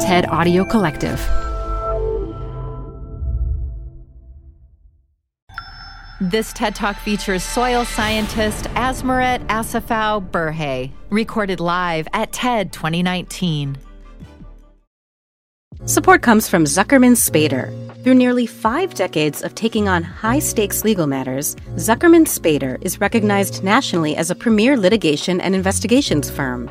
TED Audio Collective. This TED Talk features soil scientist Asmeret Asefaw Berhe, recorded live at TED 2019. Support comes from Zuckerman Spader. Through nearly five decades of taking on high stakes legal matters, Zuckerman Spader is recognized nationally as a premier litigation and investigations firm.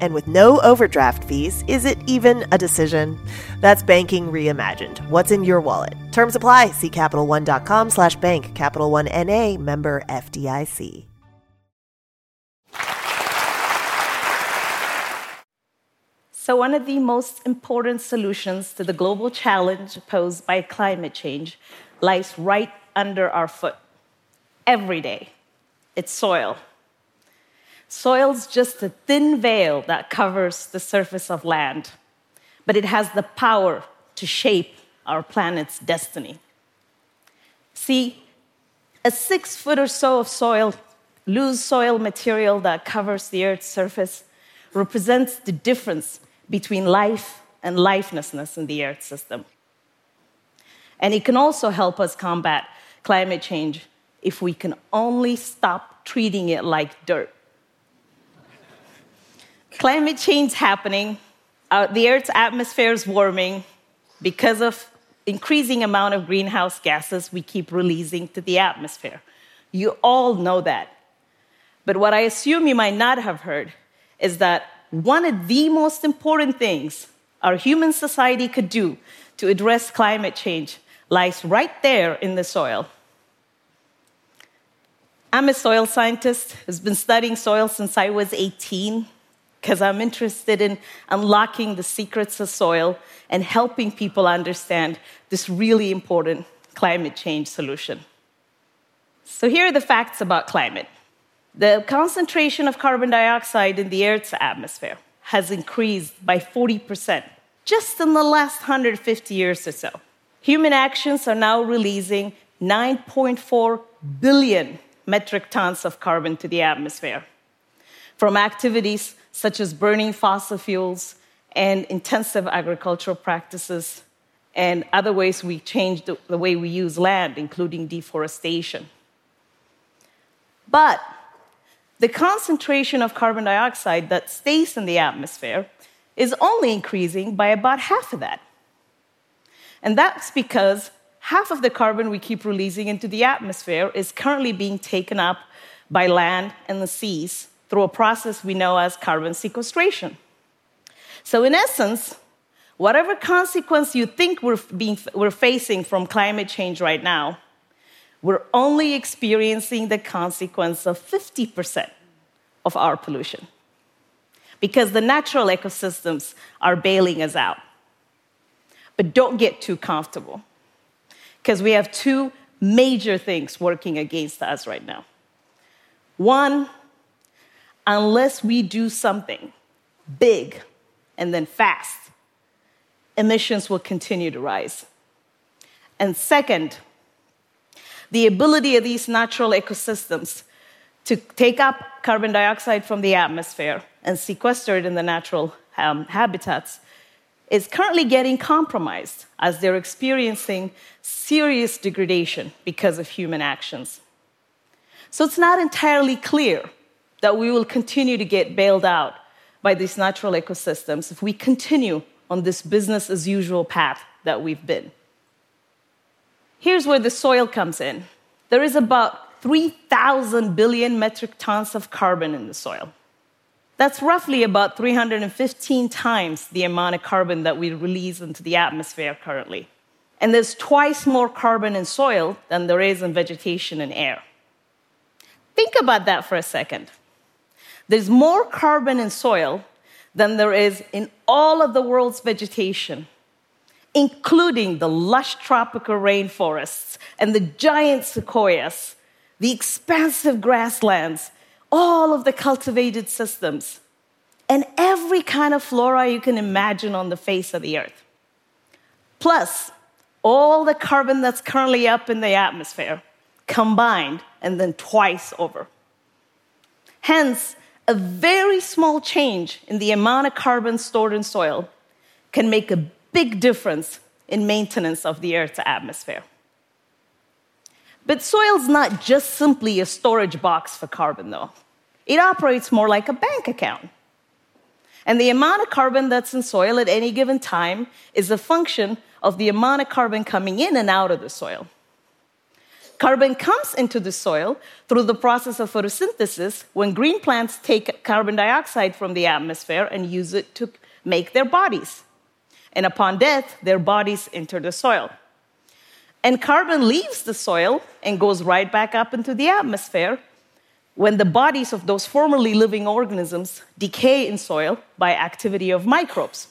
And with no overdraft fees, is it even a decision? That's banking reimagined. What's in your wallet? Terms apply. See CapitalOne.com slash bank. Capital One N.A. member FDIC. So, one of the most important solutions to the global challenge posed by climate change lies right under our foot every day it's soil. Soil's just a thin veil that covers the surface of land, but it has the power to shape our planet's destiny. See, a six foot or so of soil, loose soil material that covers the Earth's surface, represents the difference between life and lifelessness in the Earth system. And it can also help us combat climate change if we can only stop treating it like dirt. Climate change happening, uh, the Earth's atmosphere is warming because of increasing amount of greenhouse gases we keep releasing to the atmosphere. You all know that. But what I assume you might not have heard is that one of the most important things our human society could do to address climate change lies right there in the soil. I'm a soil scientist who's been studying soil since I was 18 because I'm interested in unlocking the secrets of soil and helping people understand this really important climate change solution. So, here are the facts about climate the concentration of carbon dioxide in the Earth's atmosphere has increased by 40% just in the last 150 years or so. Human actions are now releasing 9.4 billion metric tons of carbon to the atmosphere from activities such as burning fossil fuels and intensive agricultural practices and other ways we change the, the way we use land, including deforestation. But the concentration of carbon dioxide that stays in the atmosphere is only increasing by about half of that. And that's because half of the carbon we keep releasing into the atmosphere is currently being taken up by land and the seas through a process we know as carbon sequestration. So, in essence, whatever consequence you think we're, being, we're facing from climate change right now, we're only experiencing the consequence of 50% of our pollution because the natural ecosystems are bailing us out. But don't get too comfortable because we have two major things working against us right now. One, unless we do something big and then fast, emissions will continue to rise. And second, the ability of these natural ecosystems to take up carbon dioxide from the atmosphere and sequester it in the natural um, habitats is currently getting compromised as they're experiencing serious degradation because of human actions. So it's not entirely clear that we will continue to get bailed out by these natural ecosystems if we continue on this business as usual path that we've been. Here's where the soil comes in. There is about 3,000 billion metric tons of carbon in the soil. That's roughly about 315 times the amount of carbon that we release into the atmosphere currently. And there's twice more carbon in soil than there is in vegetation and air. Think about that for a second. There's more carbon in soil than there is in all of the world's vegetation, including the lush tropical rainforests and the giant sequoias, the expansive grasslands, all of the cultivated systems, and every kind of flora you can imagine on the face of the earth. Plus, all the carbon that's currently up in the atmosphere combined and then twice over. Hence, a very small change in the amount of carbon stored in soil can make a big difference in maintenance of the Earth's atmosphere. But soil's not just simply a storage box for carbon, though. It operates more like a bank account. And the amount of carbon that's in soil at any given time is a function of the amount of carbon coming in and out of the soil. Carbon comes into the soil through the process of photosynthesis when green plants take carbon dioxide from the atmosphere and use it to make their bodies. And upon death, their bodies enter the soil. And carbon leaves the soil and goes right back up into the atmosphere when the bodies of those formerly living organisms decay in soil by activity of microbes.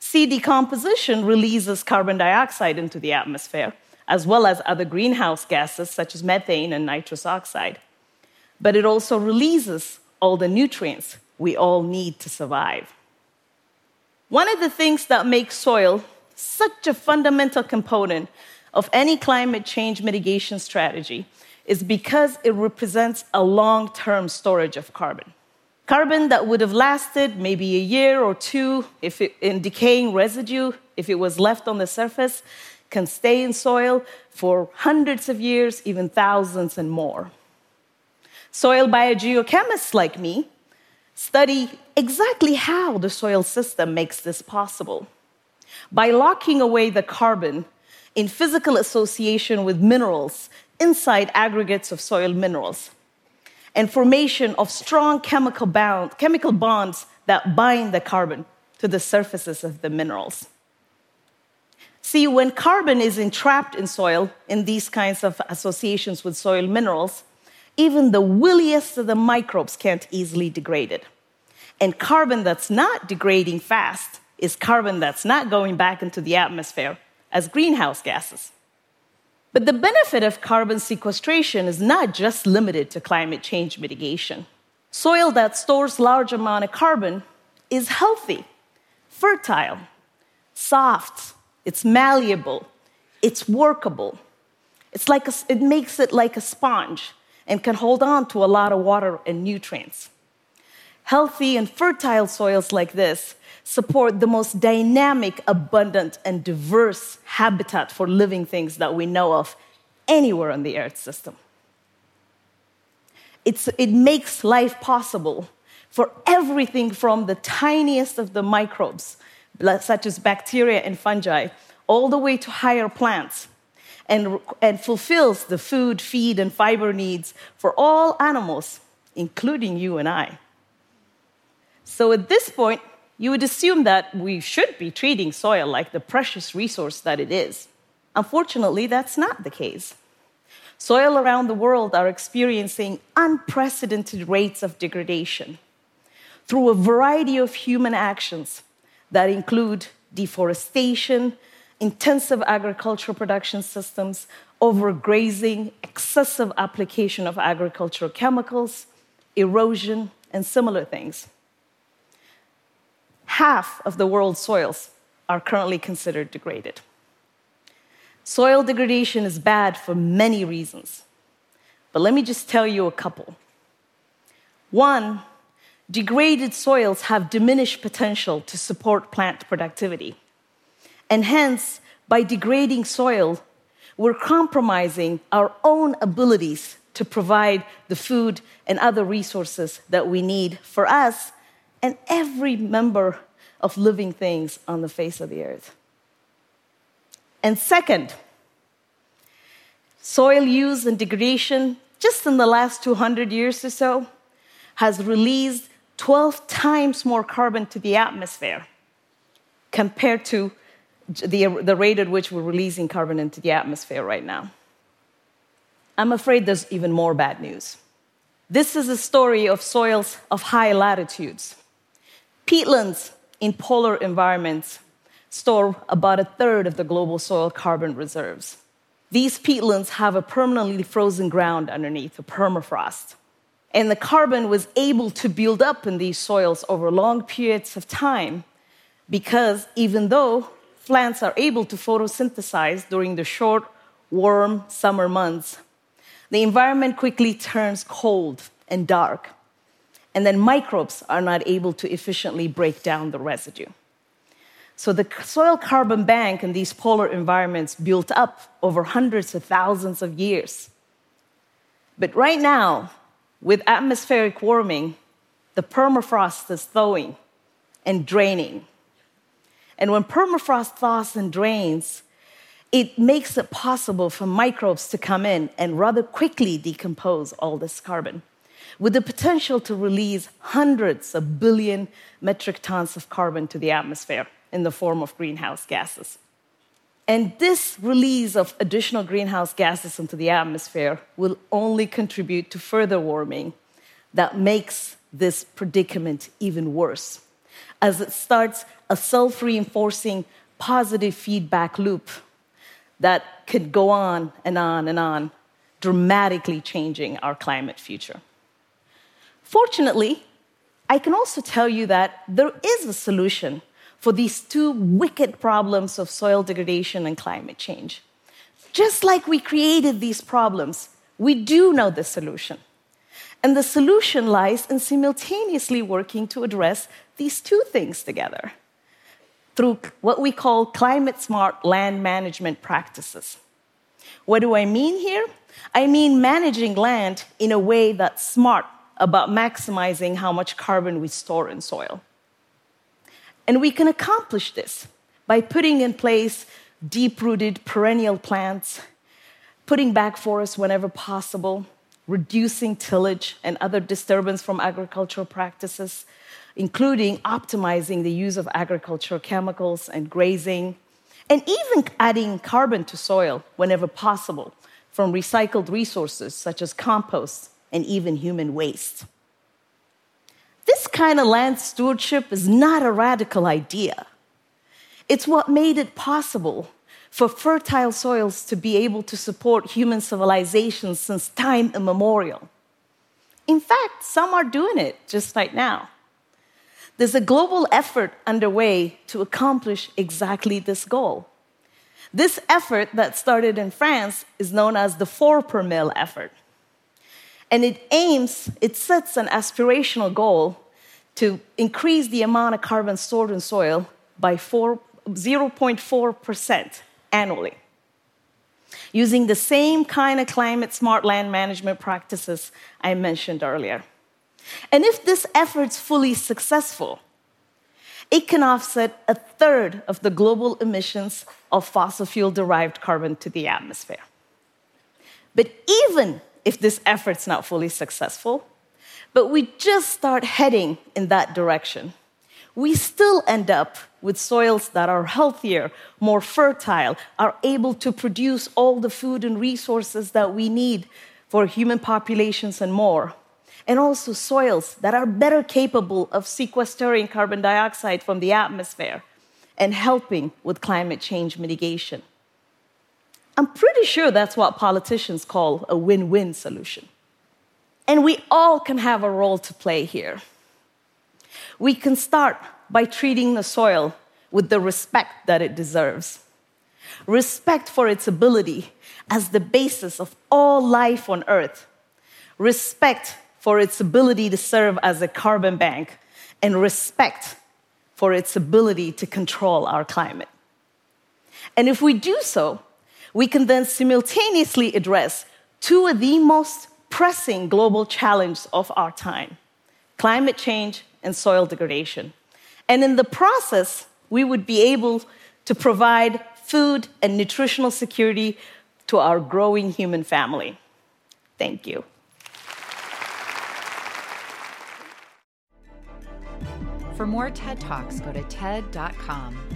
See, decomposition releases carbon dioxide into the atmosphere as well as other greenhouse gases such as methane and nitrous oxide. But it also releases all the nutrients we all need to survive. One of the things that makes soil such a fundamental component of any climate change mitigation strategy is because it represents a long term storage of carbon. Carbon that would have lasted maybe a year or two if it, in decaying residue, if it was left on the surface, can stay in soil for hundreds of years, even thousands and more. Soil biogeochemists like me study exactly how the soil system makes this possible. By locking away the carbon in physical association with minerals inside aggregates of soil minerals, and formation of strong chemical, bound, chemical bonds that bind the carbon to the surfaces of the minerals. See, when carbon is entrapped in soil in these kinds of associations with soil minerals, even the williest of the microbes can't easily degrade it. And carbon that's not degrading fast is carbon that's not going back into the atmosphere as greenhouse gases. But the benefit of carbon sequestration is not just limited to climate change mitigation. Soil that stores large amount of carbon is healthy, fertile, soft, it's malleable, it's workable. It's like a, it makes it like a sponge and can hold on to a lot of water and nutrients. Healthy and fertile soils like this support the most dynamic, abundant, and diverse habitat for living things that we know of anywhere on the Earth system. It's, it makes life possible for everything from the tiniest of the microbes such as bacteria and fungi, all the way to higher plants, and, and fulfills the food, feed, and fiber needs for all animals, including you and I. So at this point, you would assume that we should be treating soil like the precious resource that it is. Unfortunately, that's not the case. Soil around the world are experiencing unprecedented rates of degradation through a variety of human actions that include deforestation, intensive agricultural production systems, overgrazing, excessive application of agricultural chemicals, erosion, and similar things. Half of the world's soils are currently considered degraded. Soil degradation is bad for many reasons, but let me just tell you a couple. One, degraded soils have diminished potential to support plant productivity. And hence, by degrading soil, we're compromising our own abilities to provide the food and other resources that we need for us and every member of living things on the face of the earth. And second, soil use and degradation, just in the last 200 years or so, has released 12 times more carbon to the atmosphere compared to the, the rate at which we're releasing carbon into the atmosphere right now. I'm afraid there's even more bad news. This is a story of soils of high latitudes. Peatlands in polar environments store about a third of the global soil carbon reserves. These peatlands have a permanently frozen ground underneath, a permafrost. And the carbon was able to build up in these soils over long periods of time because even though plants are able to photosynthesize during the short, warm summer months, the environment quickly turns cold and dark. And then microbes are not able to efficiently break down the residue. So the soil carbon bank in these polar environments built up over hundreds of thousands of years. But right now, with atmospheric warming, the permafrost is thawing and draining. And when permafrost thaws and drains, it makes it possible for microbes to come in and rather quickly decompose all this carbon, with the potential to release hundreds of billion metric tons of carbon to the atmosphere in the form of greenhouse gases. And this release of additional greenhouse gases into the atmosphere will only contribute to further warming that makes this predicament even worse, as it starts a self reinforcing positive feedback loop that could go on and on and on, dramatically changing our climate future. Fortunately, I can also tell you that there is a solution for these two wicked problems of soil degradation and climate change. Just like we created these problems, we do know the solution. And the solution lies in simultaneously working to address these two things together through what we call climate smart land management practices. What do I mean here? I mean managing land in a way that's smart about maximizing how much carbon we store in soil. And we can accomplish this by putting in place deep rooted perennial plants, putting back forests whenever possible, reducing tillage and other disturbance from agricultural practices, including optimizing the use of agricultural chemicals and grazing, and even adding carbon to soil whenever possible from recycled resources such as compost and even human waste. This kind of land stewardship is not a radical idea. It's what made it possible for fertile soils to be able to support human civilizations since time immemorial. In fact, some are doing it just right now. There's a global effort underway to accomplish exactly this goal. This effort that started in France is known as the four per mil effort. And it aims, it sets an aspirational goal to increase the amount of carbon stored in soil by 0.4% annually. Using the same kind of climate smart land management practices I mentioned earlier. And if this effort's fully successful, it can offset a third of the global emissions of fossil fuel derived carbon to the atmosphere. But even if this effort's not fully successful, but we just start heading in that direction, we still end up with soils that are healthier, more fertile, are able to produce all the food and resources that we need for human populations and more. And also soils that are better capable of sequestering carbon dioxide from the atmosphere and helping with climate change mitigation. I'm pretty sure that's what politicians call a win win solution. And we all can have a role to play here. We can start by treating the soil with the respect that it deserves. Respect for its ability as the basis of all life on earth. Respect for its ability to serve as a carbon bank. And respect for its ability to control our climate. And if we do so, we can then simultaneously address two of the most pressing global challenges of our time climate change and soil degradation. And in the process, we would be able to provide food and nutritional security to our growing human family. Thank you. For more TED Talks, go to TED.com.